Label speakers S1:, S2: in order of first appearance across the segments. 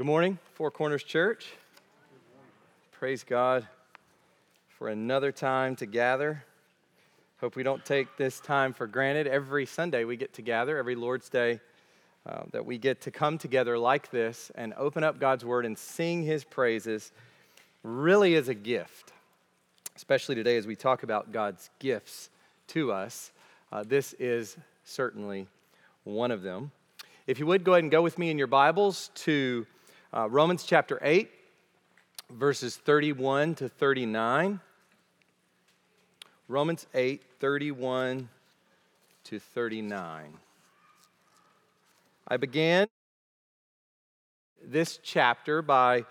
S1: Good morning, Four Corners Church. Praise God for another time to gather. Hope we don't take this time for granted. Every Sunday we get to gather, every Lord's Day uh, that we get to come together like this and open up God's Word and sing His praises really is a gift, especially today as we talk about God's gifts to us. Uh, this is certainly one of them. If you would go ahead and go with me in your Bibles to uh, Romans chapter 8, verses 31 to 39. Romans 8, 31 to 39. I began this chapter by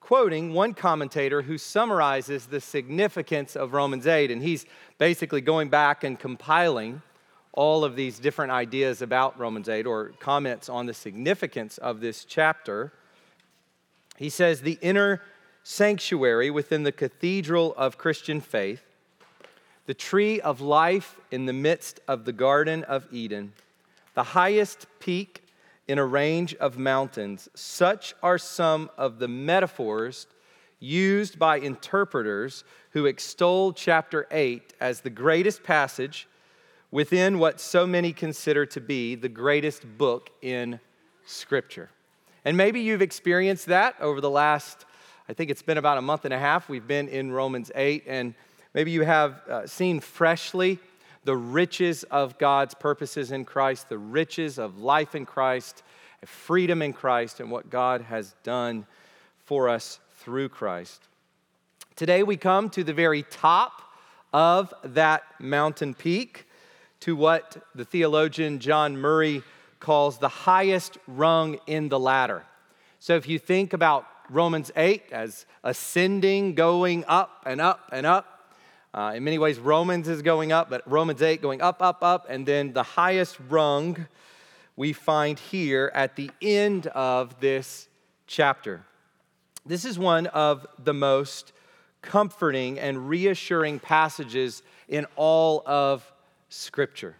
S1: quoting one commentator who summarizes the significance of Romans 8, and he's basically going back and compiling all of these different ideas about Romans 8 or comments on the significance of this chapter. He says, The inner sanctuary within the cathedral of Christian faith, the tree of life in the midst of the Garden of Eden, the highest peak in a range of mountains, such are some of the metaphors used by interpreters who extol chapter 8 as the greatest passage within what so many consider to be the greatest book in Scripture. And maybe you've experienced that over the last, I think it's been about a month and a half. We've been in Romans 8, and maybe you have uh, seen freshly the riches of God's purposes in Christ, the riches of life in Christ, freedom in Christ, and what God has done for us through Christ. Today we come to the very top of that mountain peak, to what the theologian John Murray calls the highest rung in the ladder. So if you think about Romans 8 as ascending, going up and up and up, uh, in many ways, Romans is going up, but Romans 8 going up, up, up, and then the highest rung we find here at the end of this chapter. This is one of the most comforting and reassuring passages in all of Scripture.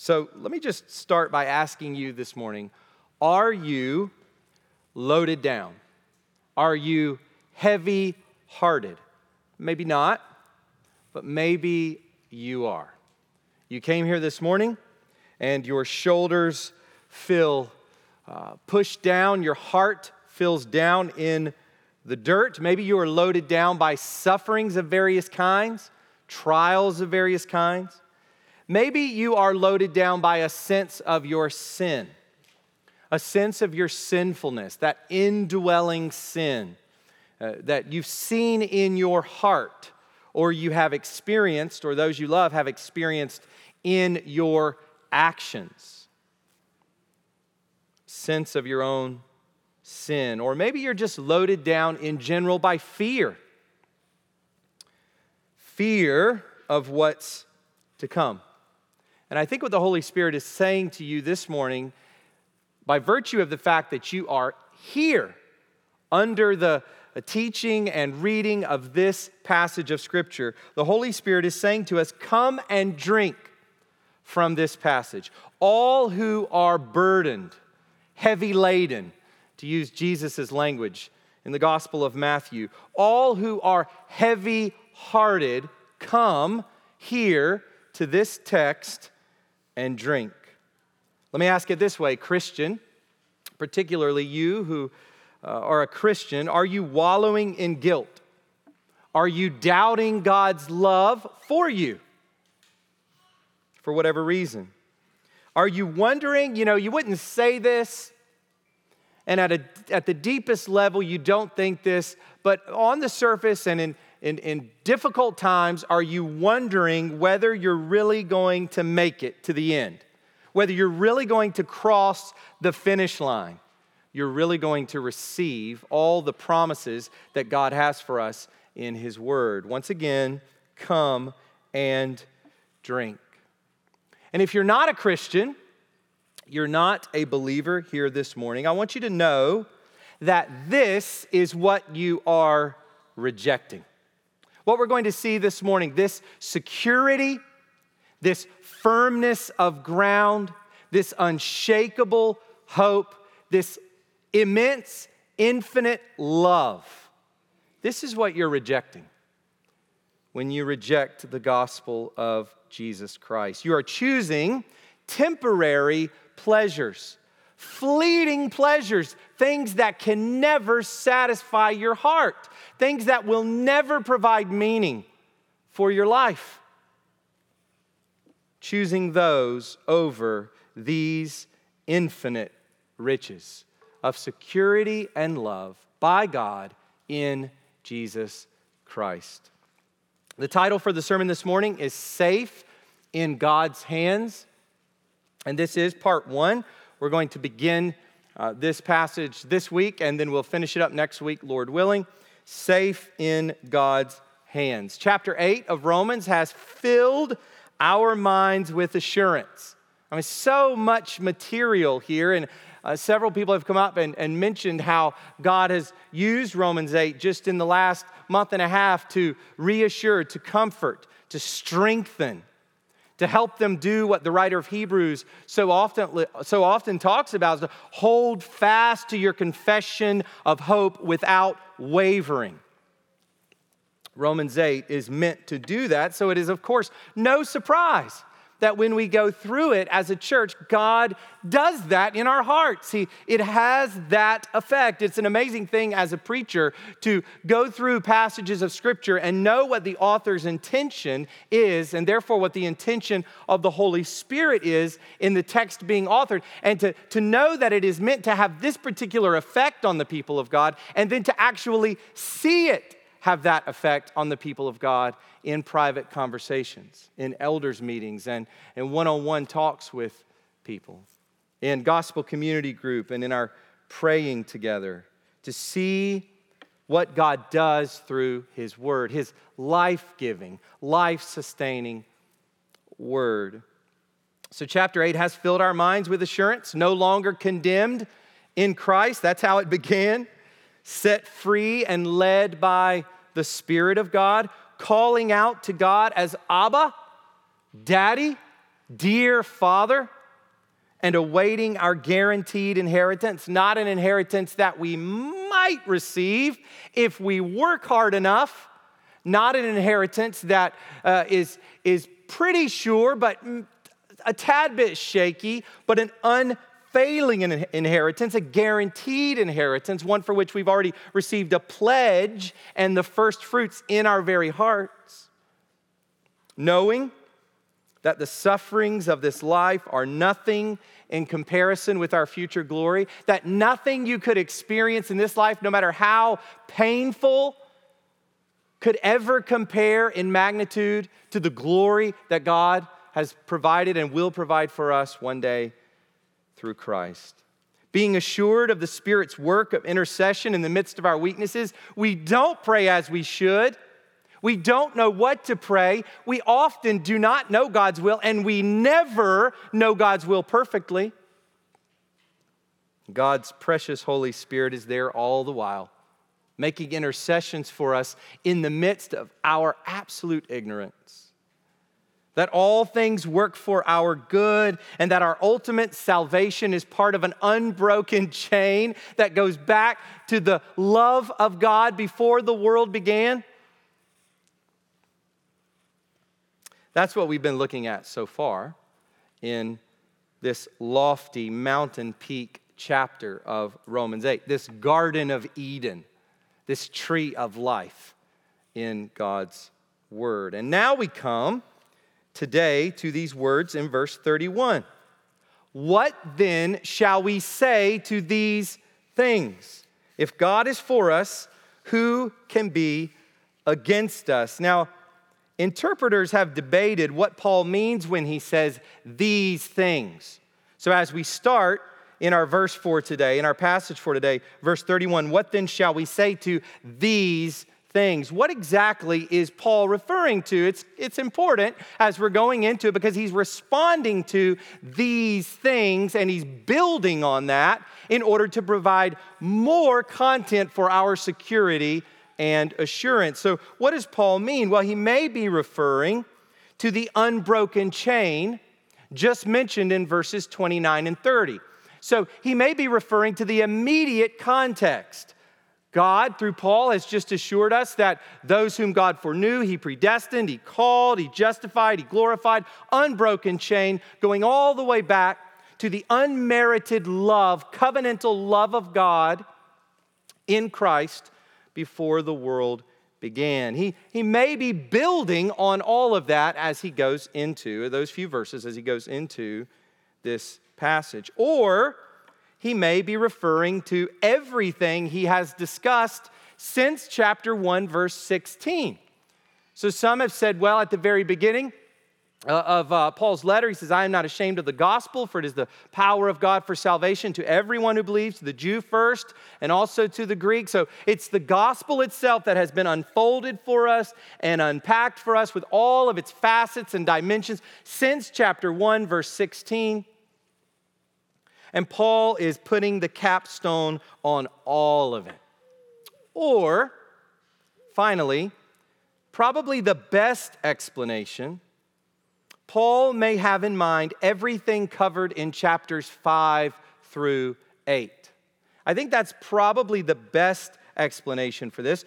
S1: So let me just start by asking you this morning Are you loaded down? Are you heavy hearted? Maybe not, but maybe you are. You came here this morning and your shoulders feel uh, pushed down, your heart feels down in the dirt. Maybe you are loaded down by sufferings of various kinds, trials of various kinds. Maybe you are loaded down by a sense of your sin, a sense of your sinfulness, that indwelling sin uh, that you've seen in your heart, or you have experienced, or those you love have experienced in your actions. Sense of your own sin. Or maybe you're just loaded down in general by fear fear of what's to come. And I think what the Holy Spirit is saying to you this morning, by virtue of the fact that you are here under the teaching and reading of this passage of Scripture, the Holy Spirit is saying to us, Come and drink from this passage. All who are burdened, heavy laden, to use Jesus' language in the Gospel of Matthew, all who are heavy hearted, come here to this text and drink. Let me ask it this way Christian, particularly you who uh, are a Christian, are you wallowing in guilt? Are you doubting God's love for you for whatever reason? Are you wondering, you know, you wouldn't say this, and at, a, at the deepest level, you don't think this, but on the surface and in, in, in difficult times, are you wondering whether you're really going to make it to the end? Whether you're really going to cross the finish line? You're really going to receive all the promises that God has for us in His Word. Once again, come and drink. And if you're not a Christian, you're not a believer here this morning, I want you to know that this is what you are rejecting. What we're going to see this morning this security, this firmness of ground, this unshakable hope, this immense, infinite love. This is what you're rejecting when you reject the gospel of Jesus Christ. You are choosing temporary pleasures, fleeting pleasures, things that can never satisfy your heart, things that will never provide meaning for your life. Choosing those over these infinite riches of security and love by God in Jesus Christ. The title for the sermon this morning is Safe in God's Hands. And this is part one. We're going to begin uh, this passage this week, and then we'll finish it up next week, Lord willing. Safe in God's hands. Chapter 8 of Romans has filled our minds with assurance. I mean, so much material here, and uh, several people have come up and, and mentioned how God has used Romans 8 just in the last month and a half to reassure, to comfort, to strengthen, to help them do what the writer of Hebrews so often, so often talks about is to hold fast to your confession of hope without wavering. Romans 8 is meant to do that, so it is, of course, no surprise that when we go through it as a church, God does that in our hearts. He, it has that effect. It's an amazing thing as a preacher to go through passages of Scripture and know what the author's intention is, and therefore what the intention of the Holy Spirit is in the text being authored, and to, to know that it is meant to have this particular effect on the people of God, and then to actually see it have that effect on the people of God in private conversations, in elders' meetings, and one on one talks with people, in gospel community group, and in our praying together to see what God does through His Word, His life giving, life sustaining Word. So, chapter 8 has filled our minds with assurance, no longer condemned in Christ. That's how it began set free and led by the Spirit of God, calling out to God as Abba, Daddy, dear Father, and awaiting our guaranteed inheritance, not an inheritance that we might receive if we work hard enough, not an inheritance that uh, is is pretty sure, but a tad bit shaky, but an failing inheritance, a guaranteed inheritance, one for which we've already received a pledge and the first fruits in our very hearts. Knowing that the sufferings of this life are nothing in comparison with our future glory, that nothing you could experience in this life, no matter how painful, could ever compare in magnitude to the glory that God has provided and will provide for us one day through Christ. Being assured of the Spirit's work of intercession in the midst of our weaknesses, we don't pray as we should. We don't know what to pray. We often do not know God's will, and we never know God's will perfectly. God's precious Holy Spirit is there all the while, making intercessions for us in the midst of our absolute ignorance that all things work for our good, and that our ultimate salvation is part of an unbroken chain that goes back to the love of God before the world began? That's what we've been looking at so far in this lofty mountain peak chapter of Romans 8, this Garden of Eden, this tree of life in God's Word. And now we come today to these words in verse 31. What then shall we say to these things? If God is for us, who can be against us? Now, interpreters have debated what Paul means when he says these things. So, as we start in our verse for today, in our passage for today, verse 31, what then shall we say to these things. What exactly is Paul referring to? It's, it's important as we're going into it because he's responding to these things and he's building on that in order to provide more content for our security and assurance. So, what does Paul mean? Well, he may be referring to the unbroken chain just mentioned in verses 29 and 30. So he may be referring to the immediate context. God, through Paul, has just assured us that those whom God foreknew, he predestined, he called, he justified, he glorified, unbroken chain, going all the way back to the unmerited love, covenantal love of God in Christ before the world began. He, he may be building on all of that as he goes into those few verses, as he goes into this passage. Or he may be referring to everything he has discussed since chapter 1, verse 16. So some have said, well, at the very beginning, uh, of uh, Paul's letter. He says, I am not ashamed of the gospel, for it is the power of God for salvation to everyone who believes, to the Jew first, and also to the Greek. So it's the gospel itself that has been unfolded for us and unpacked for us with all of its facets and dimensions since chapter 1, verse 16. And Paul is putting the capstone on all of it. Or, finally, probably the best explanation Paul may have in mind everything covered in chapters 5 through 8. I think that's probably the best explanation for this.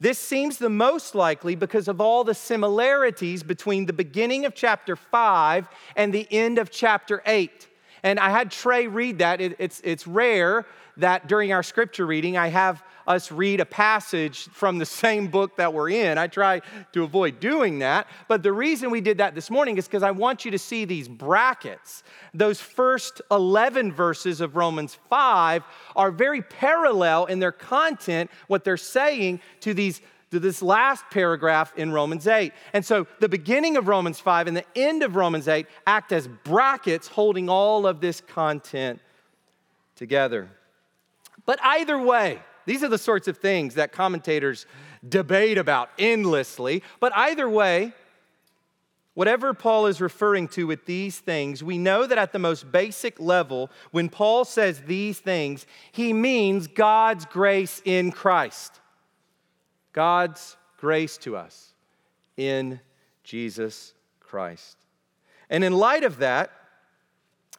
S1: This seems the most likely because of all the similarities between the beginning of chapter 5 and the end of chapter 8. And I had Trey read that. It, it's, it's rare that during our scripture reading, I have us read a passage from the same book that we're in. I try to avoid doing that. But the reason we did that this morning is because I want you to see these brackets. Those first 11 verses of Romans 5 are very parallel in their content, what they're saying to these to this last paragraph in Romans 8. And so the beginning of Romans 5 and the end of Romans 8 act as brackets holding all of this content together. But either way, these are the sorts of things that commentators debate about endlessly. But either way, whatever Paul is referring to with these things, we know that at the most basic level, when Paul says these things, he means God's grace in Christ. God's grace to us in Jesus Christ. And in light of that,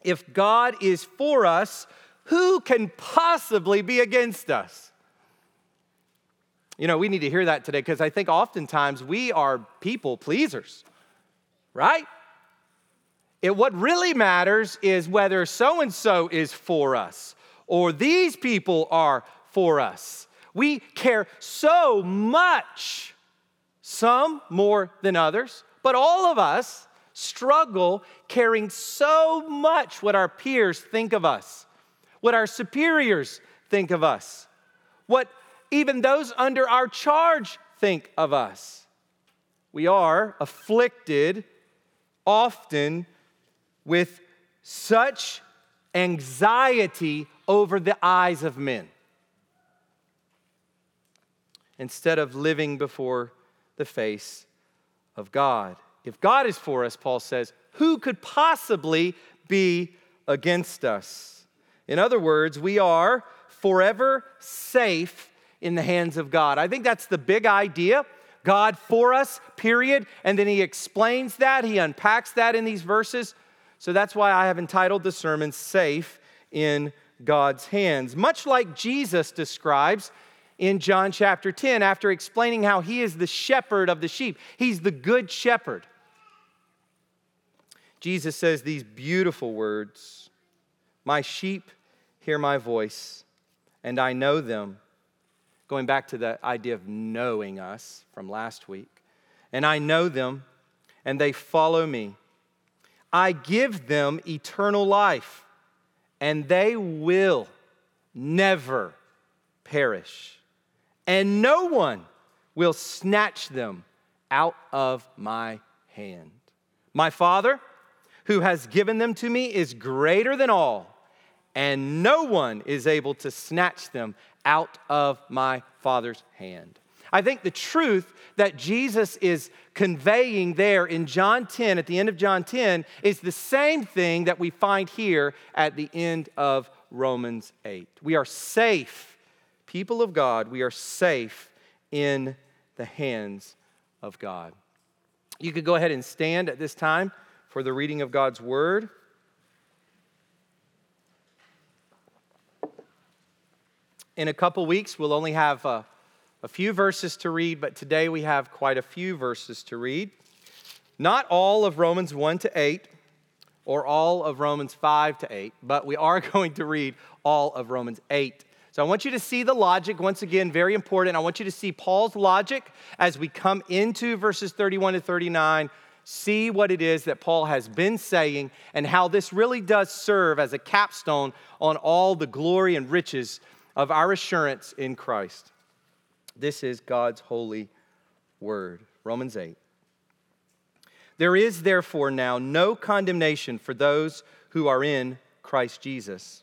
S1: if God is for us, who can possibly be against us? You know, we need to hear that today because I think oftentimes we are people pleasers, right? It, what really matters is whether so and so is for us or these people are for us. We care so much, some more than others, but all of us struggle caring so much what our peers think of us, what our superiors think of us, what even those under our charge think of us. We are afflicted often with such anxiety over the eyes of men instead of living before the face of God. If God is for us, Paul says, who could possibly be against us? In other words, we are forever safe in the hands of God. I think that's the big idea. God for us, period. And then he explains that, he unpacks that in these verses. So that's why I have entitled the sermon Safe in God's Hands. Much like Jesus describes in John chapter 10 after explaining how he is the shepherd of the sheep, he's the good shepherd. Jesus says these beautiful words My sheep hear my voice, and I know them going back to the idea of knowing us from last week. And I know them, and they follow me. I give them eternal life, and they will never perish. And no one will snatch them out of my hand. My Father, who has given them to me, is greater than all, and no one is able to snatch them out of my Father's hand. I think the truth that Jesus is conveying there in John 10, at the end of John 10, is the same thing that we find here at the end of Romans 8. We are safe, people of God, we are safe in the hands of God. You could go ahead and stand at this time for the reading of God's word. In a couple weeks, we'll only have a, a few verses to read, but today we have quite a few verses to read. Not all of Romans 1 to 8 or all of Romans 5 to 8, but we are going to read all of Romans 8. So I want you to see the logic, once again, very important. I want you to see Paul's logic as we come into verses 31 to 39. See what it is that Paul has been saying and how this really does serve as a capstone on all the glory and riches of our assurance in Christ. This is God's holy word. Romans 8. There is therefore now no condemnation for those who are in Christ Jesus.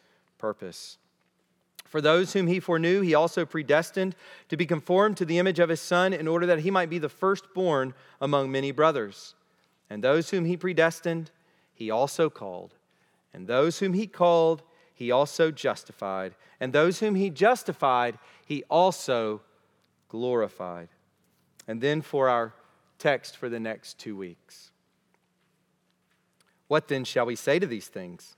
S1: purpose. For those whom he foreknew, he also predestined to be conformed to the image of his Son in order that he might be the firstborn among many brothers. And those whom he predestined, he also called. And those whom he called, he also justified. And those whom he justified, he also glorified. And then for our text for the next two weeks. What then shall we say to these things?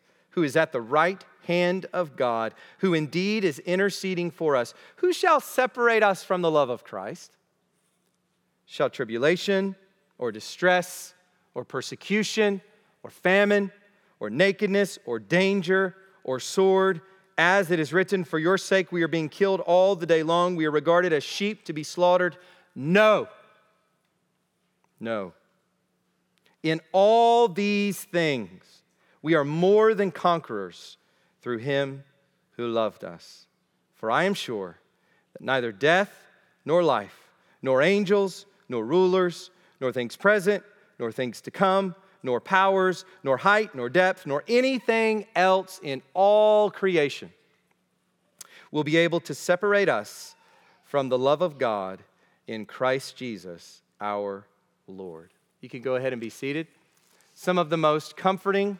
S1: who is at the right hand of God, who indeed is interceding for us. Who shall separate us from the love of Christ? Shall tribulation or distress or persecution or famine or nakedness or danger or sword? As it is written, For your sake we are being killed all the day long. We are regarded as sheep to be slaughtered. No. No. In all these things, we are more than conquerors through him who loved us. For I am sure that neither death nor life, nor angels, nor rulers, nor things present, nor things to come, nor powers, nor height, nor depth, nor anything else in all creation will be able to separate us from the love of God in Christ Jesus our Lord. You can go ahead and be seated. Some of the most comforting,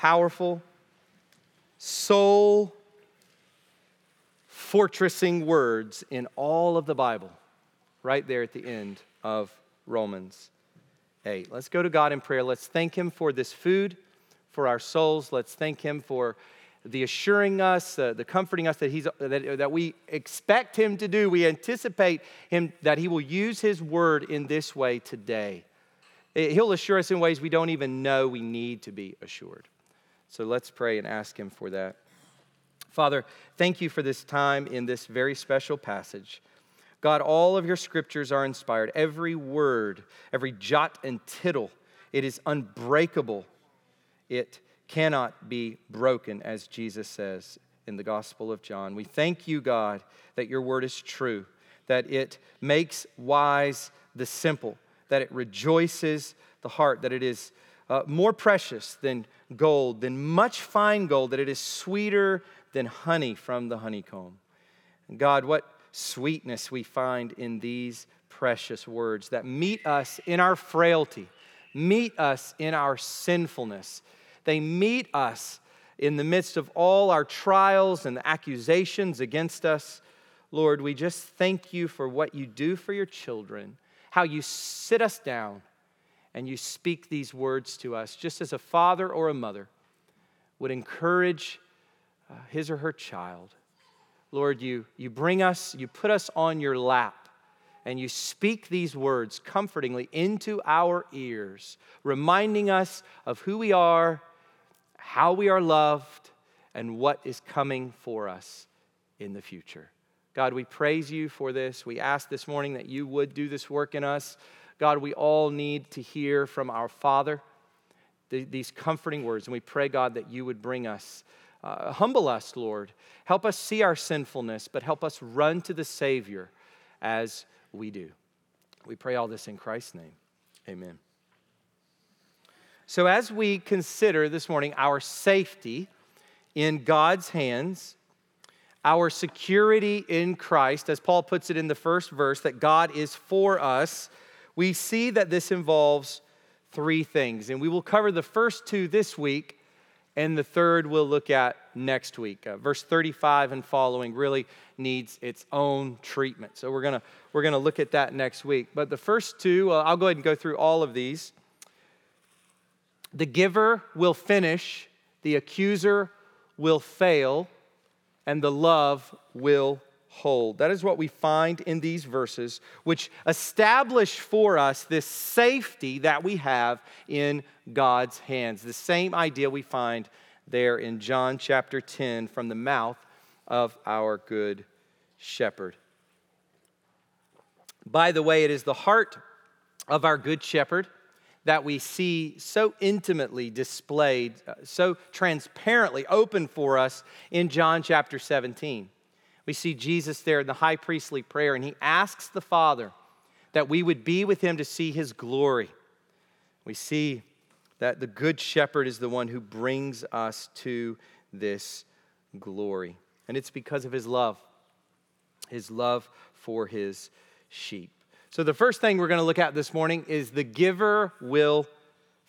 S1: powerful, soul fortressing words in all of the Bible, right there at the end of Romans 8. Let's go to God in prayer. Let's thank Him for this food, for our souls. Let's thank Him for the assuring us, uh, the comforting us that, he's, that, that we expect Him to do. We anticipate Him that He will use His word in this way today. He'll assure us in ways we don't even know we need to be assured. So let's pray and ask Him for that. Father, thank you for this time in this very special passage. God, all of your scriptures are inspired. Every word, every jot and tittle, it is unbreakable. It cannot be broken, as Jesus says in the Gospel of John. We thank you, God, that your word is true, that it makes wise the simple, that it rejoices the heart, that it is uh, more precious than gold, than much fine gold, that it is sweeter than honey from the honeycomb. God, what sweetness we find in these precious words that meet us in our frailty, meet us in our sinfulness. They meet us in the midst of all our trials and the accusations against us. Lord, we just thank you for what you do for your children, how you sit us down and you speak these words to us, just as a father or a mother would encourage uh, his or her child. Lord, you, you bring us, you put us on your lap, and you speak these words comfortingly into our ears, reminding us of who we are, how we are loved, and what is coming for us in the future. God, we praise you for this. We ask this morning that you would do this work in us. God, we all need to hear from our Father these comforting words. And we pray, God, that you would bring us, uh, humble us, Lord. Help us see our sinfulness, but help us run to the Savior as we do. We pray all this in Christ's name. Amen. So, as we consider this morning our safety in God's hands, our security in Christ, as Paul puts it in the first verse, that God is for us we see that this involves three things. And we will cover the first two this week, and the third we'll look at next week. Uh, verse 35 and following really needs its own treatment. So we're going to we're going to look at that next week. But the first two, uh, I'll go ahead and go through all of these. The giver will finish, the accuser will fail, and the love will hold. That is what we find in these verses, which establish for us this safety that we have in God's hands. The same idea we find there in John chapter 10 from the mouth of our good shepherd. By the way, it is the heart of our good shepherd that we see so intimately displayed, uh, so transparently open for us in John chapter 17. We see Jesus there in the high priestly prayer, and he asks the Father that we would be with him to see his glory. We see that the good shepherd is the one who brings us to this glory. And it's because of his love, his love for his sheep. So, the first thing we're going to look at this morning is the giver will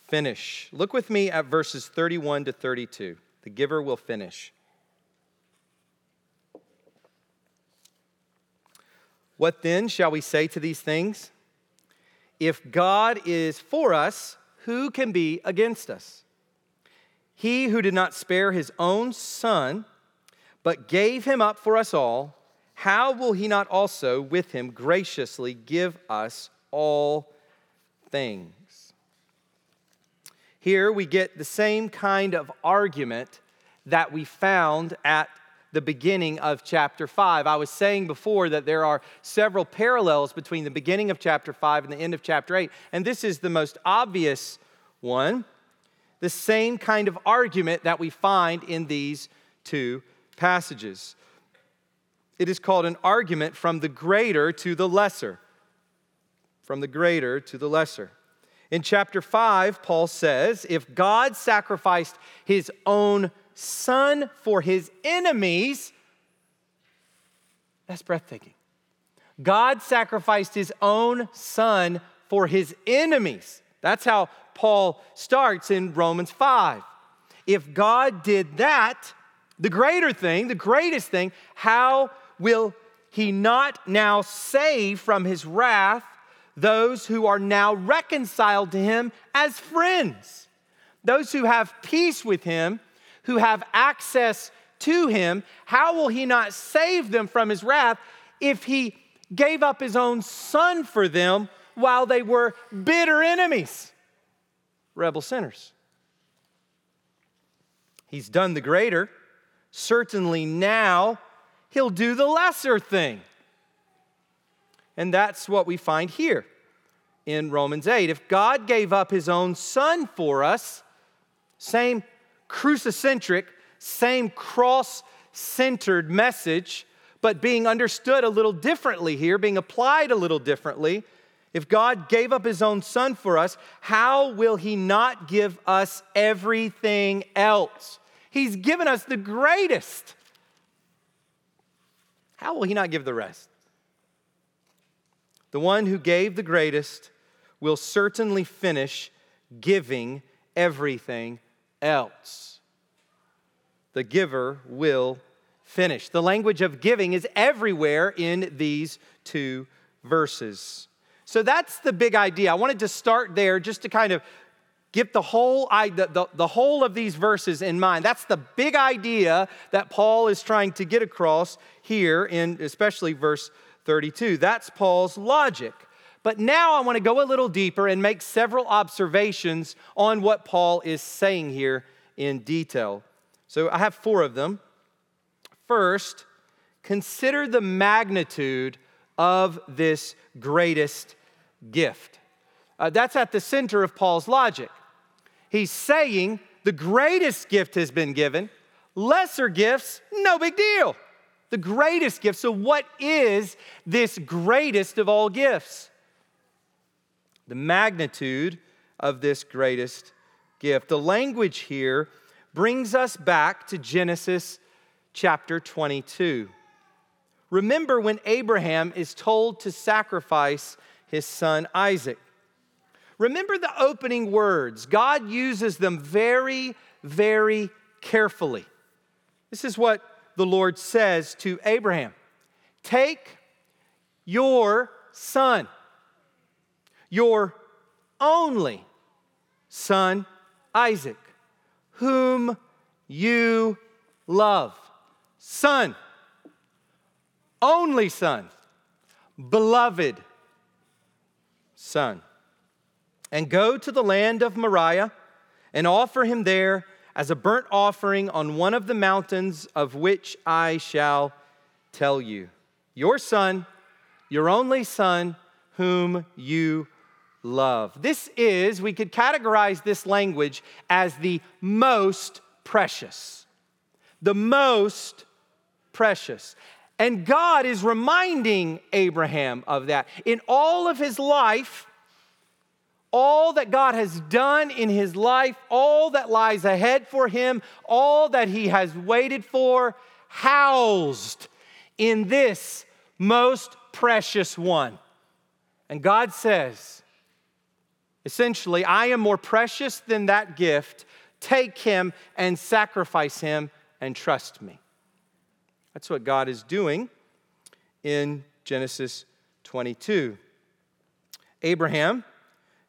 S1: finish. Look with me at verses 31 to 32. The giver will finish. What then shall we say to these things? If God is for us, who can be against us? He who did not spare his own son, but gave him up for us all, how will he not also with him graciously give us all things? Here we get the same kind of argument that we found at the beginning of chapter 5. I was saying before that there are several parallels between the beginning of chapter 5 and the end of chapter 8, and this is the most obvious one. The same kind of argument that we find in these two passages. It is called an argument from the greater to the lesser. From the greater to the lesser. In chapter 5, Paul says, If God sacrificed his own son for his enemies. That's breathtaking. God sacrificed his own son for his enemies. That's how Paul starts in Romans 5. If God did that, the greater thing, the greatest thing, how will he not now save from his wrath those who are now reconciled to him as friends? Those who have peace with him who have access to him, how will he not save them from his wrath if he gave up his own son for them while they were bitter enemies, rebel sinners? He's done the greater. Certainly now he'll do the lesser thing. And that's what we find here in Romans 8. If God gave up his own son for us, same crucicentric, same cross centered message, but being understood a little differently here, being applied a little differently. If God gave up his own son for us, how will he not give us everything else? He's given us the greatest. How will he not give the rest? The one who gave the greatest will certainly finish giving everything else. The giver will finish. The language of giving is everywhere in these two verses. So that's the big idea. I wanted to start there just to kind of get the whole, the, the, the whole of these verses in mind. That's the big idea that Paul is trying to get across here in especially verse 32. That's Paul's logic. But now I want to go a little deeper and make several observations on what Paul is saying here in detail. So I have four of them. First, consider the magnitude of this greatest gift. Uh, that's at the center of Paul's logic. He's saying the greatest gift has been given, lesser gifts, no big deal. The greatest gift. So, what is this greatest of all gifts? The magnitude of this greatest gift. The language here brings us back to Genesis chapter 22. Remember when Abraham is told to sacrifice his son Isaac. Remember the opening words. God uses them very, very carefully. This is what the Lord says to Abraham Take your son your only son, Isaac, whom you love. Son, only son, beloved son. And go to the land of Moriah and offer him there as a burnt offering on one of the mountains of which I shall tell you. Your son, your only son, whom you love. This is, we could categorize this language as the most precious. The most precious. And God is reminding Abraham of that. In all of his life, all that God has done in his life, all that lies ahead for him, all that he has waited for, housed in this most precious one. And God says, essentially, I am more precious than that gift. Take him and sacrifice him and trust me. That's what God is doing in Genesis 22. Abraham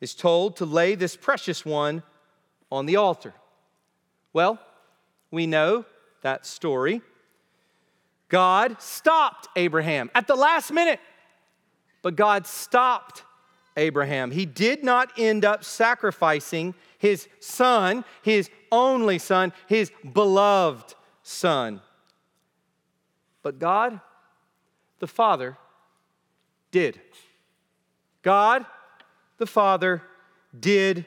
S1: is told to lay this precious one on the altar. Well, we know that story. God stopped Abraham at the last minute, but God stopped Abraham. He did not end up sacrificing his son, his only son, his beloved son. But God, the Father, did. God, the Father, did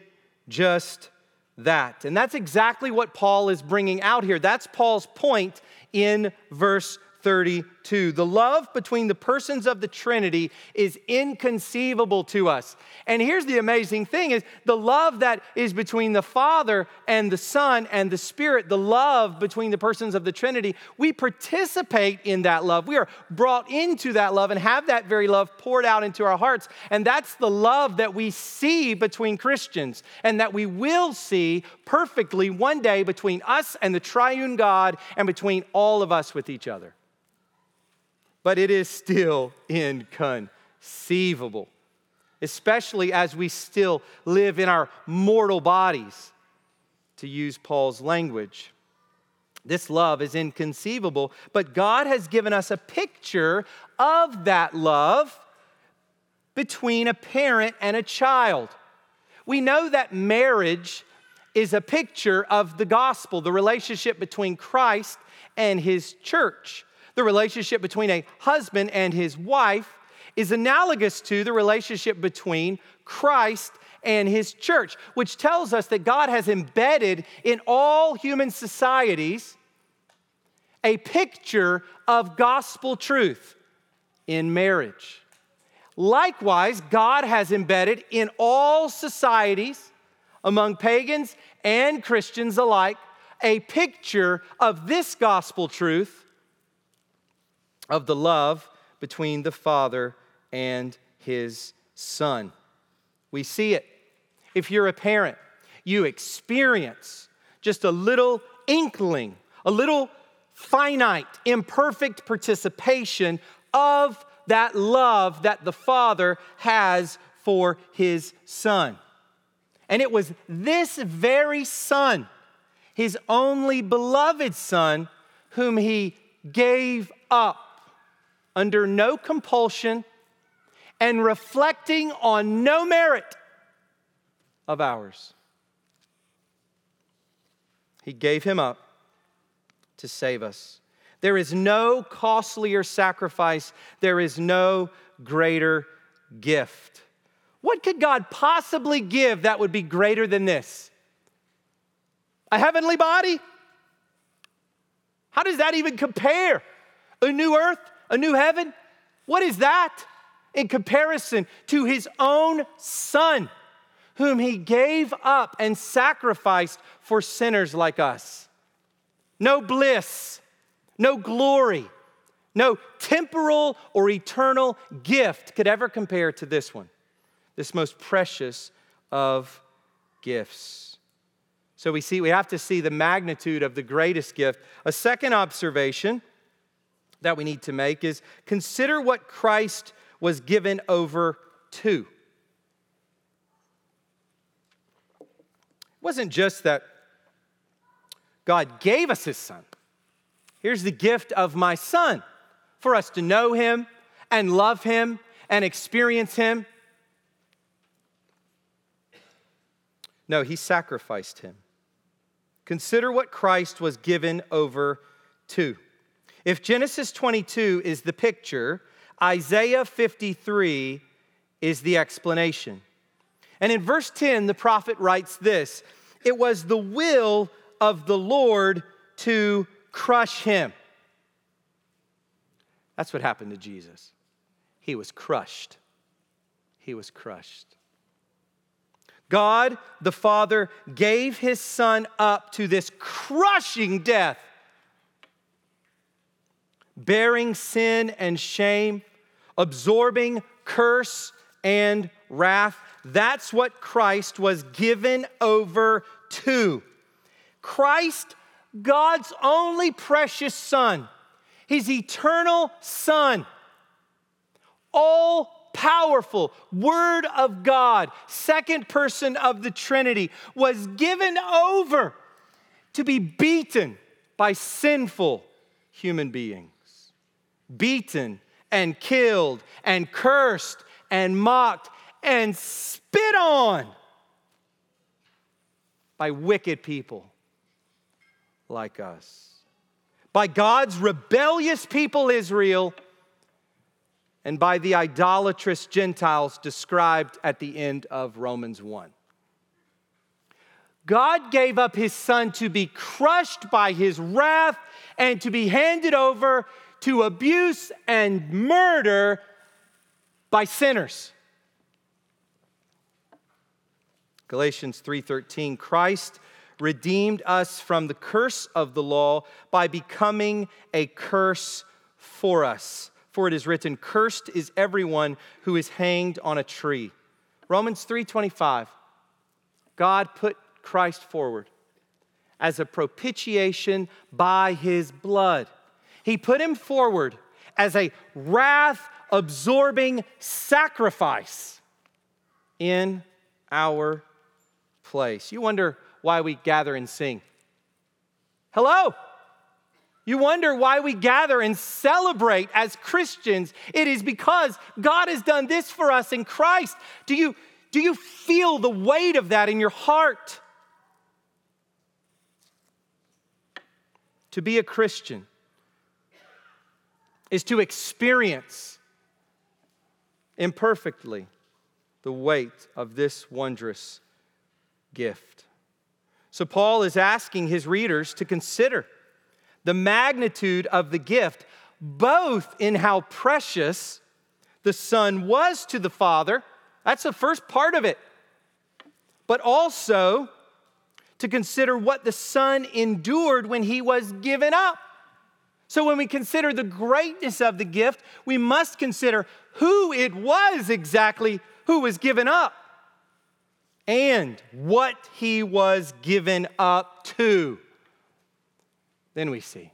S1: just that. And that's exactly what Paul is bringing out here. That's Paul's point in verse 32. The love between the persons of the Trinity is inconceivable to us. And here's the amazing thing is the love that is between the Father and the Son and the Spirit, the love between the persons of the Trinity, we participate in that love. We are brought into that love and have that very love poured out into our hearts. And that's the love that we see between Christians and that we will see perfectly one day between us and the triune God and between all of us with each other but it is still inconceivable, especially as we still live in our mortal bodies, to use Paul's language. This love is inconceivable, but God has given us a picture of that love between a parent and a child. We know that marriage is a picture of the gospel, the relationship between Christ and his church the relationship between a husband and his wife is analogous to the relationship between Christ and his church, which tells us that God has embedded in all human societies a picture of gospel truth in marriage. Likewise, God has embedded in all societies, among pagans and Christians alike, a picture of this gospel truth of the love between the Father and his Son. We see it. If you're a parent, you experience just a little inkling, a little finite, imperfect participation of that love that the Father has for his Son. And it was this very Son, his only beloved Son, whom he gave up under no compulsion and reflecting on no merit of ours. He gave him up to save us. There is no costlier sacrifice, there is no greater gift. What could God possibly give that would be greater than this? A heavenly body? How does that even compare? A new earth? A new heaven? What is that in comparison to his own son, whom he gave up and sacrificed for sinners like us? No bliss, no glory, no temporal or eternal gift could ever compare to this one, this most precious of gifts. So we see we have to see the magnitude of the greatest gift. A second observation that we need to make is consider what Christ was given over to. It wasn't just that God gave us his son. Here's the gift of my son for us to know him and love him and experience him. No, he sacrificed him. Consider what Christ was given over to. If Genesis 22 is the picture, Isaiah 53 is the explanation. And in verse 10, the prophet writes this It was the will of the Lord to crush him. That's what happened to Jesus. He was crushed. He was crushed. God the Father gave his Son up to this crushing death, bearing sin and shame, absorbing curse and wrath. That's what Christ was given over to. Christ, God's only precious Son, his eternal Son, all powerful Word of God, second person of the Trinity, was given over to be beaten by sinful human beings. Beaten and killed and cursed and mocked and spit on by wicked people like us. By God's rebellious people, Israel, and by the idolatrous Gentiles described at the end of Romans 1. God gave up his son to be crushed by his wrath and to be handed over to abuse and murder by sinners. Galatians 3:13 Christ redeemed us from the curse of the law by becoming a curse for us. For it is written, cursed is everyone who is hanged on a tree. Romans 3:25. God put Christ forward as a propitiation by his blood. He put him forward as a wrath absorbing sacrifice in our place. You wonder why we gather and sing. Hello? You wonder why we gather and celebrate as Christians. It is because God has done this for us in Christ. Do you, do you feel the weight of that in your heart? To be a Christian is to experience imperfectly the weight of this wondrous gift. So, Paul is asking his readers to consider the magnitude of the gift, both in how precious the Son was to the Father. That's the first part of it. But also to consider what the Son endured when he was given up. So, when we consider the greatness of the gift, we must consider who it was exactly who was given up and what he was given up to. Then we see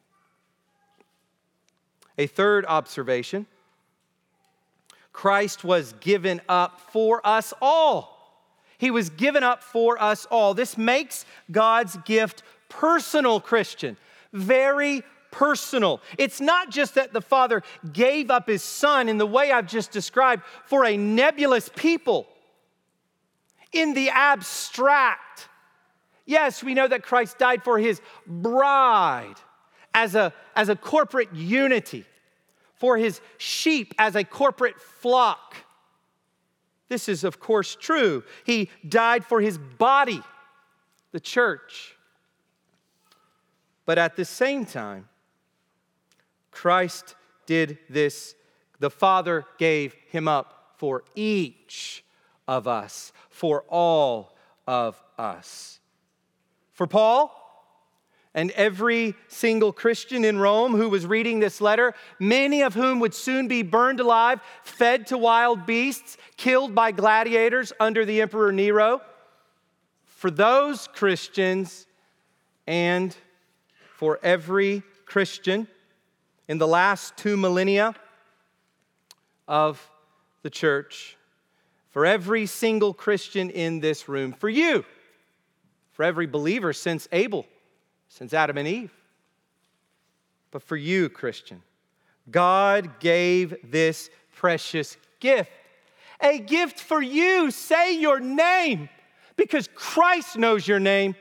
S1: a third observation Christ was given up for us all. He was given up for us all. This makes God's gift personal, Christian. Very personal. It's not just that the Father gave up His Son in the way I've just described for a nebulous people. In the abstract, Yes, we know that Christ died for his bride as a, as a corporate unity, for his sheep as a corporate flock. This is, of course, true. He died for his body, the church. But at the same time, Christ did this. The Father gave him up for each of us, for all of us. For Paul, and every single Christian in Rome who was reading this letter, many of whom would soon be burned alive, fed to wild beasts, killed by gladiators under the Emperor Nero. For those Christians and for every Christian in the last two millennia of the church, for every single Christian in this room, for you for every believer since Abel, since Adam and Eve. But for you, Christian, God gave this precious gift. A gift for you. Say your name because Christ knows your name.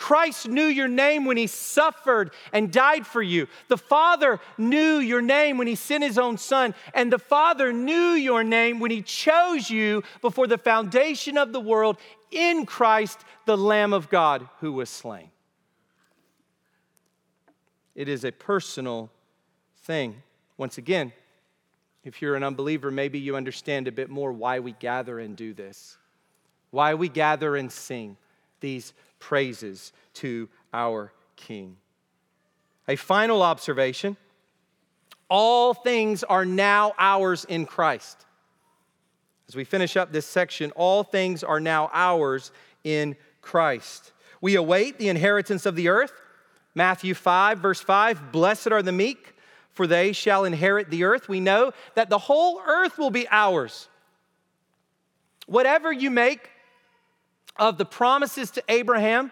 S1: Christ knew your name when he suffered and died for you. The Father knew your name when he sent his own Son. And the Father knew your name when he chose you before the foundation of the world in Christ, the Lamb of God who was slain. It is a personal thing. Once again, if you're an unbeliever, maybe you understand a bit more why we gather and do this, why we gather and sing these praises to our King. A final observation all things are now ours in Christ. As we finish up this section, all things are now ours in Christ. We await the inheritance of the earth. Matthew 5, verse 5 Blessed are the meek, for they shall inherit the earth. We know that the whole earth will be ours. Whatever you make of the promises to Abraham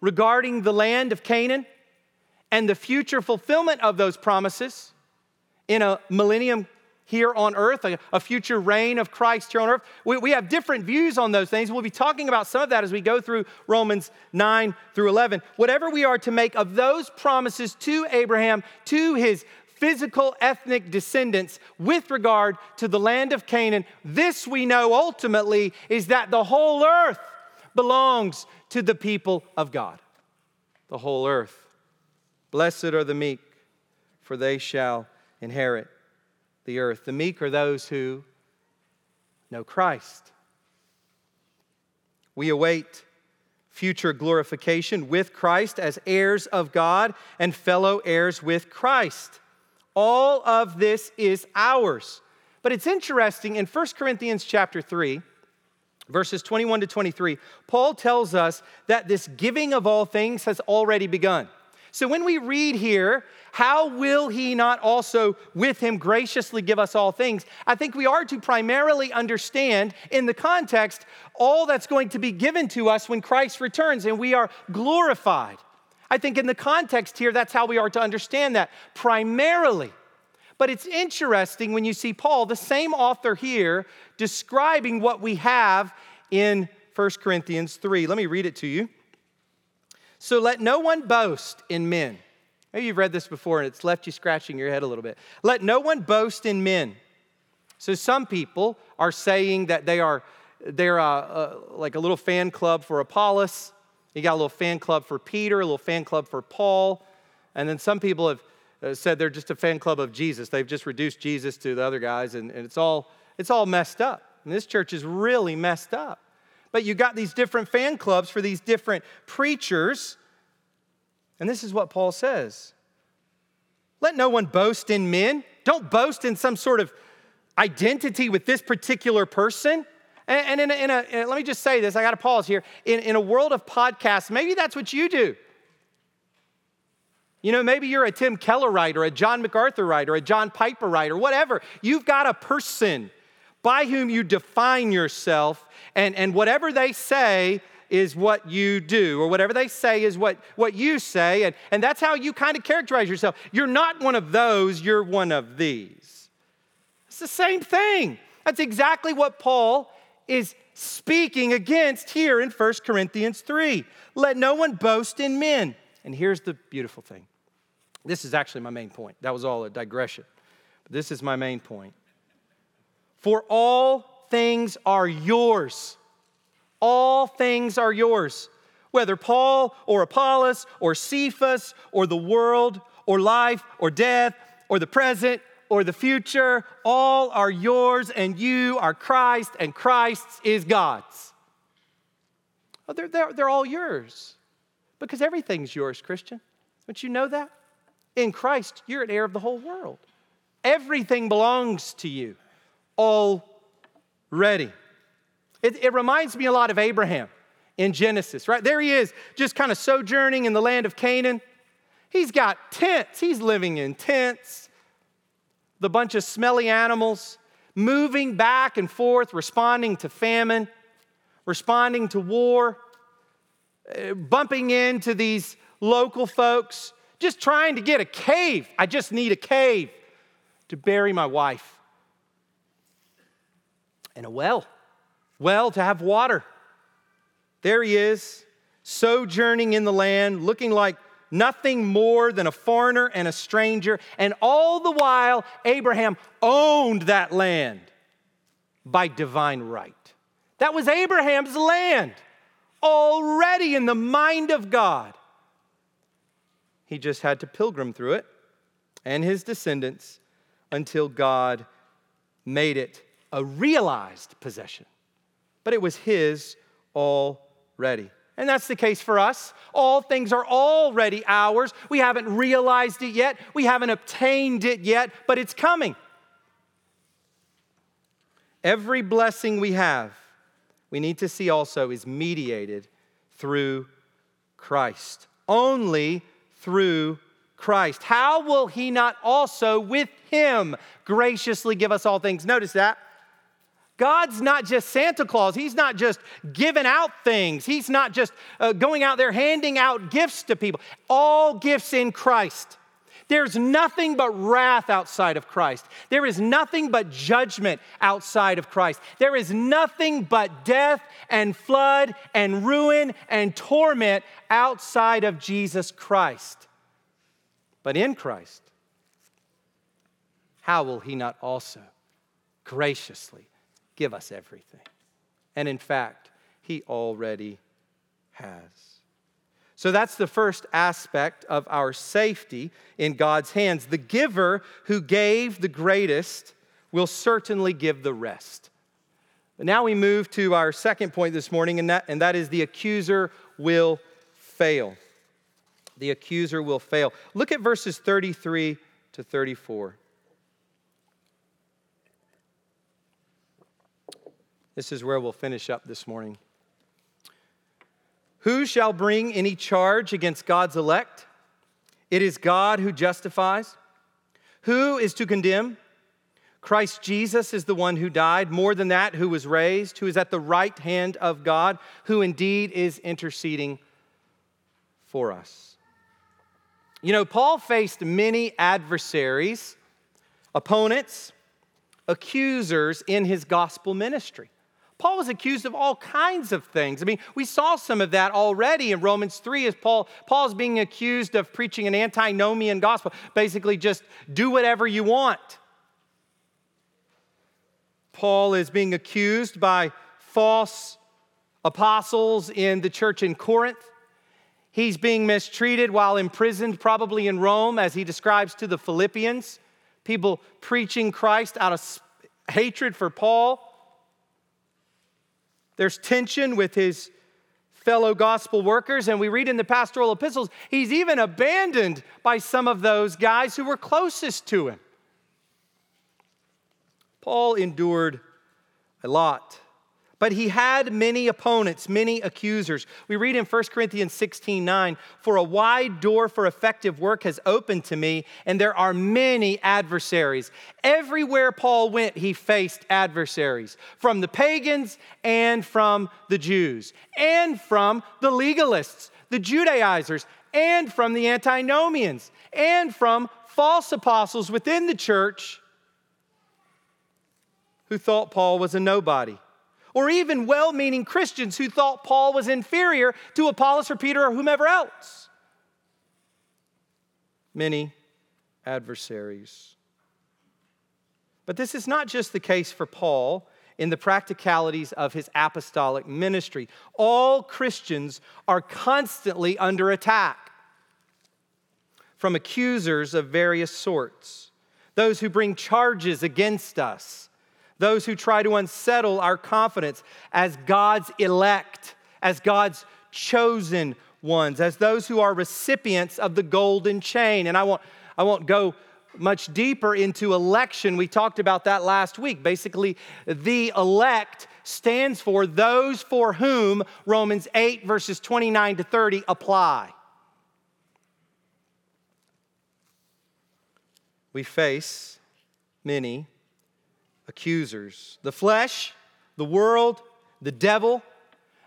S1: regarding the land of Canaan and the future fulfillment of those promises in a millennium here on earth, a, future reign of Christ here on earth. We, we have different views on those things. We'll be talking about some of that as we go through Romans 9 through 11. Whatever we are to make of those promises to Abraham, to his physical ethnic descendants with regard to the land of Canaan, this we know ultimately is that the whole earth belongs to the people of God. The whole earth. Blessed are the meek, for they shall inherit the earth. The meek are those who know Christ. We await future glorification with Christ as heirs of God and fellow heirs with Christ. All of this is ours. But it's interesting in 1 Corinthians chapter 3, verses 21 to 23, Paul tells us that this giving of all things has already begun. So when we read here, how will he not also with him graciously give us all things? I think we are to primarily understand in the context all that's going to be given to us when Christ returns and we are glorified. I think in the context here, that's how we are to understand that primarily. But it's interesting when you see Paul, the same author here, describing what we have in 1 Corinthians 3. Let me read it to you. So let no one boast in men. Maybe you've read this before and it's left you scratching your head a little bit. Let no one boast in men. So some people are saying that they are they're a, a, like a little fan club for Apollos. You got a little fan club for Peter, a little fan club for Paul, and then some people have uh, said they're just a fan club of Jesus. They've just reduced Jesus to the other guys, and, and it's all it's all messed up. And this church is really messed up. But you got these different fan clubs for these different preachers. And this is what Paul says Let no one boast in men. Don't boast in some sort of identity with this particular person. And, in, a, in, a, in a, let me just say this, I got to pause here. In, in a world of podcasts, maybe that's what you do. You know, maybe you're a Tim Keller writer, a John MacArthur writer, a John Piper writer, whatever. You've got a person by whom you define yourself, and, and whatever they say is what you do, or whatever they say is what, what you say, and, and that's how you kind of characterize yourself. You're not one of those, you're one of these. It's the same thing. That's exactly what Paul is speaking against here in 1 Corinthians 3. Let no one boast in men. And here's the beautiful thing this is actually my main point. That was all a digression. But this is my main point. For all things are yours. All things are yours. Whether Paul or Apollos or Cephas or the world or life or death or the present or the future, all are yours and you are Christ and Christ's is God's. Oh, they're, they're, they're all yours because everything's yours, Christian. Don't you know that? In Christ, you're an heir of the whole world. Everything belongs to you already. It, it reminds me a lot of Abraham in Genesis, right? There he is, just kind of sojourning in the land of Canaan. He's got tents, he's living in tents, the bunch of smelly animals, moving back and forth, responding to famine, responding to war, uh, bumping into these local folks, just trying to get a cave. I just need a cave to bury my wife and a well, well to have water. There he is, sojourning in the land, looking like nothing more than a foreigner and a stranger. And all the while, Abraham owned that land by divine right. That was Abraham's land, already in the mind of God. He just had to pilgrim through it. and his descendants until God made it a realized possession. But it was his already. And that's the case for us. All things are already ours. We haven't realized it yet, we haven't obtained it yet, but it's coming. Every blessing we have, we need to see also, is mediated through Christ. Only through Christ. How will he not also with him graciously give us all things? Notice that. God's not just Santa Claus. He's not just giving out things. He's not just uh, going out there handing out gifts to people. All gifts in Christ. There's nothing but wrath outside of Christ. There is nothing but judgment outside of Christ. There is nothing but death and flood and ruin and torment outside of Jesus Christ. But in Christ, how will He not also graciously give us everything. And in fact, He already has. So that's the first aspect of our safety in God's hands. The giver who gave the greatest will certainly give the rest. But now we move to our second point this morning, and that, and that is the accuser will fail. The accuser will fail. Look at verses 33 to 34. This is where we'll finish up this morning. Who shall bring any charge against God's elect? It is God who justifies. Who is to condemn? Christ Jesus is the one who died, more than that, who was raised, who is at the right hand of God, who indeed is interceding for us. You know, Paul faced many adversaries, opponents, accusers in his gospel ministry. Paul was accused of all kinds of things. I mean, we saw some of that already in Romans 3 as Paul Paul's being accused of preaching an antinomian gospel, basically just do whatever you want. Paul is being accused by false apostles in the church in Corinth. He's being mistreated while imprisoned, probably in Rome, as he describes to the Philippians. People preaching Christ out of hatred for Paul. There's tension with his fellow gospel workers, and we read in the pastoral epistles, he's even abandoned by some of those guys who were closest to him. Paul endured a lot but he had many opponents, many accusers. We read in 1 Corinthians 16 9, for a wide door for effective work has opened to me, and there are many adversaries. Everywhere Paul went, he faced adversaries from the pagans and from the Jews, and from the legalists, the Judaizers, and from the antinomians, and from false apostles within the church who thought Paul was a nobody or even well meaning Christians who thought Paul was inferior to Apollos or Peter or whomever else. Many adversaries. But this is not just the case for Paul in the practicalities of his apostolic ministry. All Christians are constantly under attack from accusers of various sorts, those who bring charges against us those who try to unsettle our confidence as God's elect, as God's chosen ones, as those who are recipients of the golden chain. And I won't, I won't go much deeper into election. We talked about that last week. Basically, the elect stands for those for whom Romans 8, verses 29 to 30 apply. We face many accusers the flesh, the world, the devil,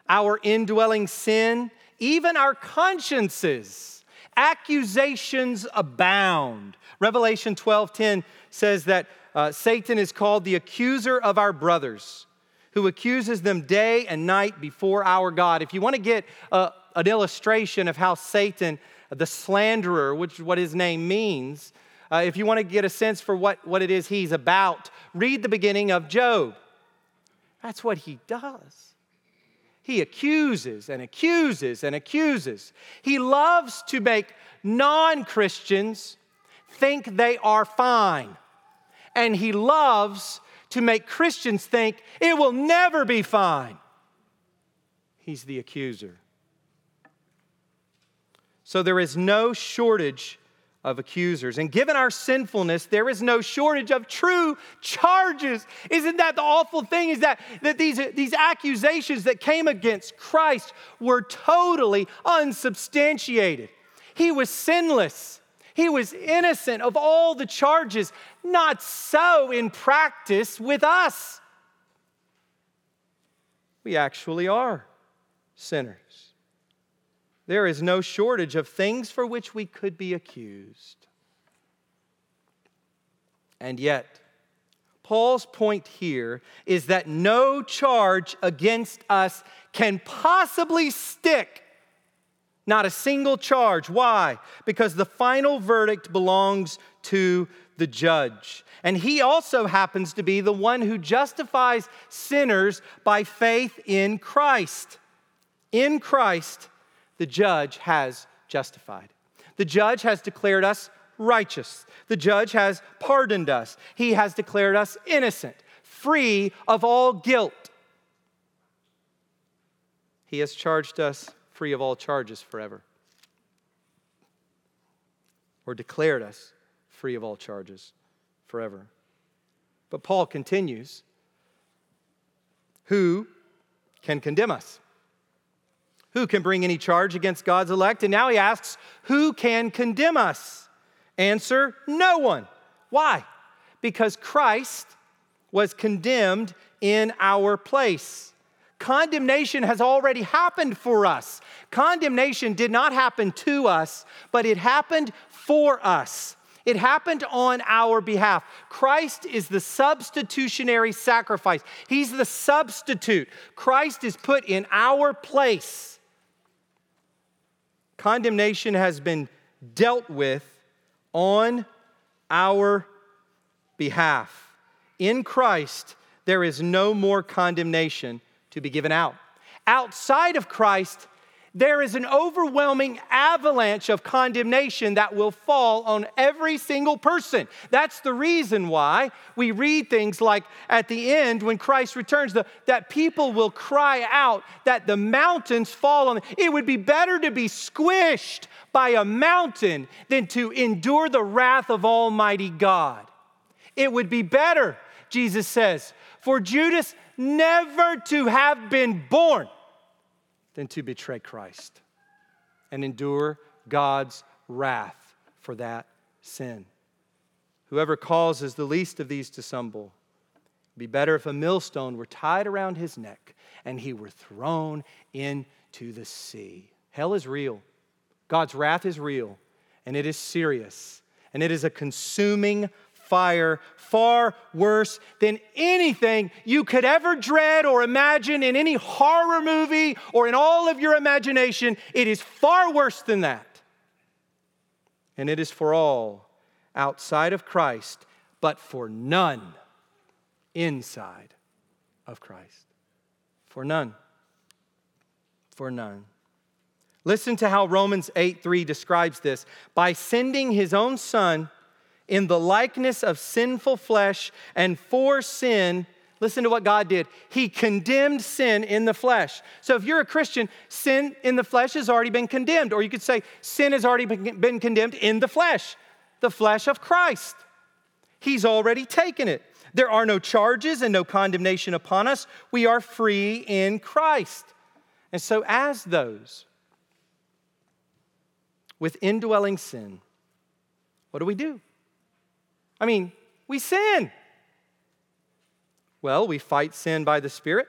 S1: our indwelling sin, even our consciences. Accusations abound. Revelation 12:10 says that uh, Satan is called the accuser of our brothers, who accuses them day and night before our God. If you want to get uh, an illustration of how Satan, the slanderer, which is what his name means, uh, if you want to get a sense for what, what it is he's about, read the beginning of Job. That's what he does. He accuses and accuses and accuses. He loves to make non Christians think they are fine. And he loves to make Christians think it will never be fine. He's the accuser. So there is no shortage of accusers. And given our sinfulness, there is no shortage of true charges. Isn't that the awful thing? Is that, that these, these accusations that came against Christ were totally unsubstantiated. He was sinless. He was innocent of all the charges. Not so in practice with us. We actually are sinners. There is no shortage of things for which we could be accused. And yet, Paul's point here is that no charge against us can possibly stick. Not a single charge. Why? Because the final verdict belongs to the judge. And he also happens to be the one who justifies sinners by faith in Christ. In Christ, the judge has justified. The judge has declared us righteous. The judge has pardoned us. He has declared us innocent, free of all guilt. He has charged us free of all charges forever, or declared us free of all charges forever. But Paul continues Who can condemn us? Who can bring any charge against God's elect? And now he asks, Who can condemn us? Answer, No one. Why? Because Christ was condemned in our place. Condemnation has already happened for us. Condemnation did not happen to us, but it happened for us. It happened on our behalf. Christ is the substitutionary sacrifice. He's the substitute. Christ is put in our place. Condemnation has been dealt with on our behalf. In Christ, there is no more condemnation to be given out. Outside of Christ, there is an overwhelming avalanche of condemnation that will fall on every single person. That's the reason why we read things like at the end when Christ returns, the, that people will cry out that the mountains fall on them. It would be better to be squished by a mountain than to endure the wrath of Almighty God. It would be better, Jesus says, for Judas never to have been born than to betray Christ and endure God's wrath for that sin. Whoever causes the least of these to stumble, be better if a millstone were tied around his neck and he were thrown into the sea. Hell is real. God's wrath is real, and it is serious, and it is a consuming fire far worse than anything you could ever dread or imagine in any horror movie or in all of your imagination. It is far worse than that. And it is for all outside of Christ, but for none inside of Christ. For none. For none. Listen to how Romans 8 3 describes this. By sending his own son, in the likeness of sinful flesh and for sin, listen to what God did. He condemned sin in the flesh. So if you're a Christian, sin in the flesh has already been condemned. Or you could say, sin has already been condemned in the flesh, the flesh of Christ. He's already taken it. There are no charges and no condemnation upon us. We are free in Christ. And so, as those with indwelling sin, what do we do? I mean, we sin. Well, we fight sin by the Spirit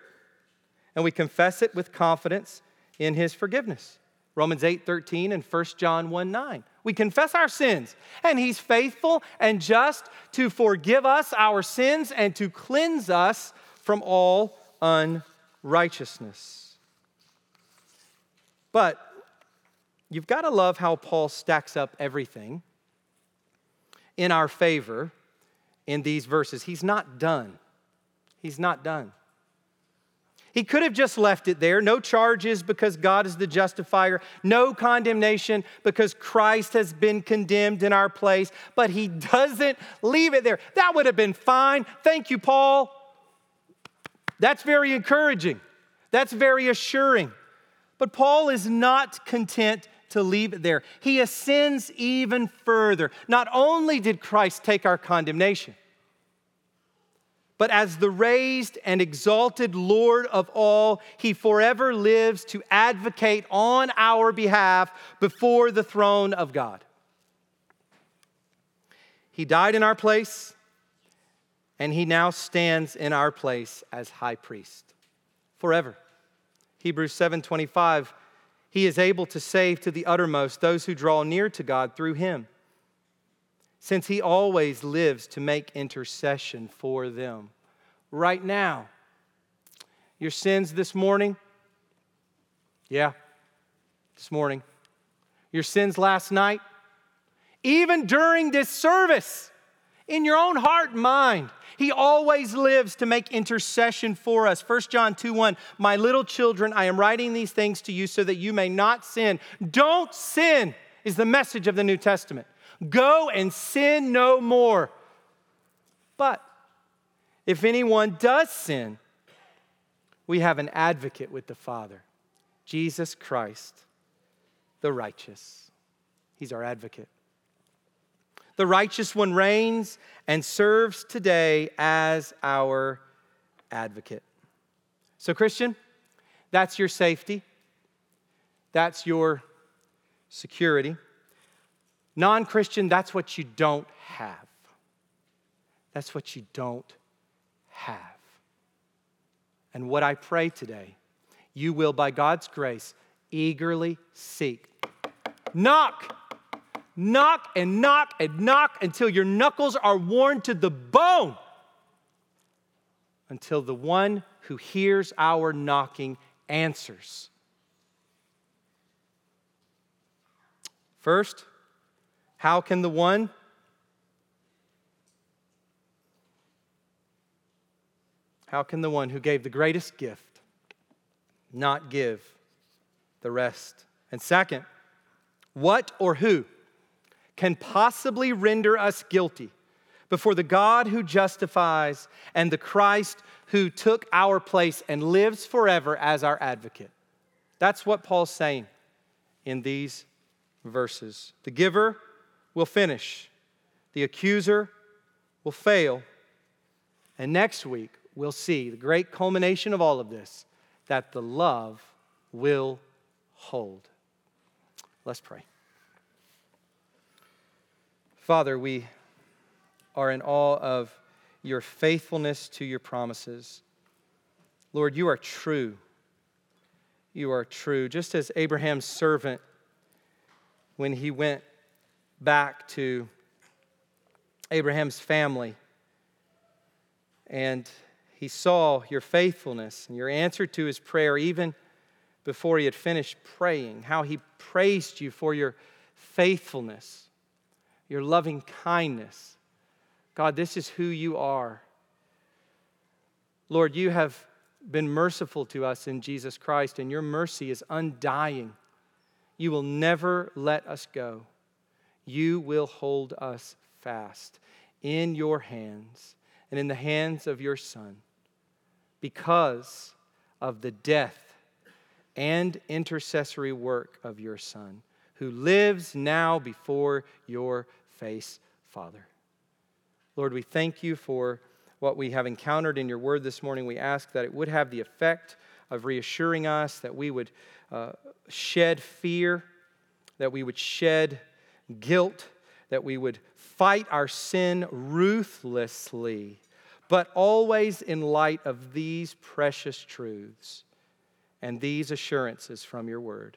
S1: and we confess it with confidence in his forgiveness. Romans 8 13 and 1 John 1 9. We confess our sins, and he's faithful and just to forgive us our sins and to cleanse us from all unrighteousness. But you've got to love how Paul stacks up everything in our favor in these verses. He's not done. He's not done. He could have just left it there. No charges because God is the justifier. No condemnation because Christ has been condemned in our place. But he doesn't leave it there. That would have been fine. Thank you, Paul. That's very encouraging. That's very assuring. But Paul is not content to leave it there. He ascends even further. Not only did Christ take our condemnation, but as the raised and exalted Lord of all, he forever lives to advocate on our behalf before the throne of God. He died in our place, and he now stands in our place as high priest forever. Hebrews 7:25 He is able to save to the uttermost those who draw near to God through him since he always lives to make intercession for them. Right now, your sins this morning, yeah, this morning, your sins last night, even during this service, in your own heart and mind. He always lives to make intercession for us. 1 John 2 1, my little children, I am writing these things to you so that you may not sin. Don't sin, is the message of the New Testament. Go and sin no more. But if anyone does sin, we have an advocate with the Father, Jesus Christ, the righteous. He's our advocate. The righteous one reigns and serves today as our advocate. So, Christian, that's your safety, that's your security. Non Christian, that's what you don't have. That's what you don't have. And what I pray today, you will, by God's grace, eagerly seek. Knock, knock, and knock, and knock until your knuckles are worn to the bone. Until the one who hears our knocking answers. First, how can the one How can the one who gave the greatest gift not give the rest? And second, what or who can possibly render us guilty before the God who justifies and the Christ who took our place and lives forever as our advocate? That's what Paul's saying in these verses. The giver will finish, the accuser will fail. And next week, we'll see the great culmination of all of this that the love will hold. Let's pray. Father, we are in awe of your faithfulness to your promises. Lord, you are true. You are true. Just as Abraham's servant, when he went back to Abraham's family and he saw your faithfulness and your answer to his prayer even before he had finished praying, how he praised you for your faithfulness, your loving kindness. God, this is who you are. Lord, you have been merciful to us in Jesus Christ, and your mercy is undying. You will never let us go. You will hold us fast in your hands and in the hands of your Son because of the death and intercessory work of your Son, who lives now before your face, Father. Lord, we thank you for what we have encountered in your word this morning. We ask that it would have the effect of reassuring us, that we would uh, shed fear, that we would shed guilt, that we would fight our sin ruthlessly but always in light of these precious truths and these assurances from your word.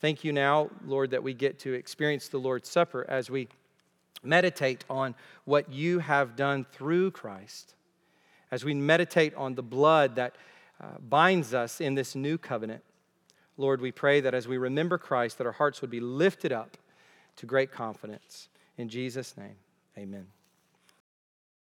S1: Thank you now, Lord, that we get to experience the Lord's Supper as we meditate on what you have done through Christ, as we meditate on the blood that uh, binds us in this new covenant. Lord, we pray that as we remember Christ, that our hearts would be lifted up to great confidence. In Jesus' name, amen.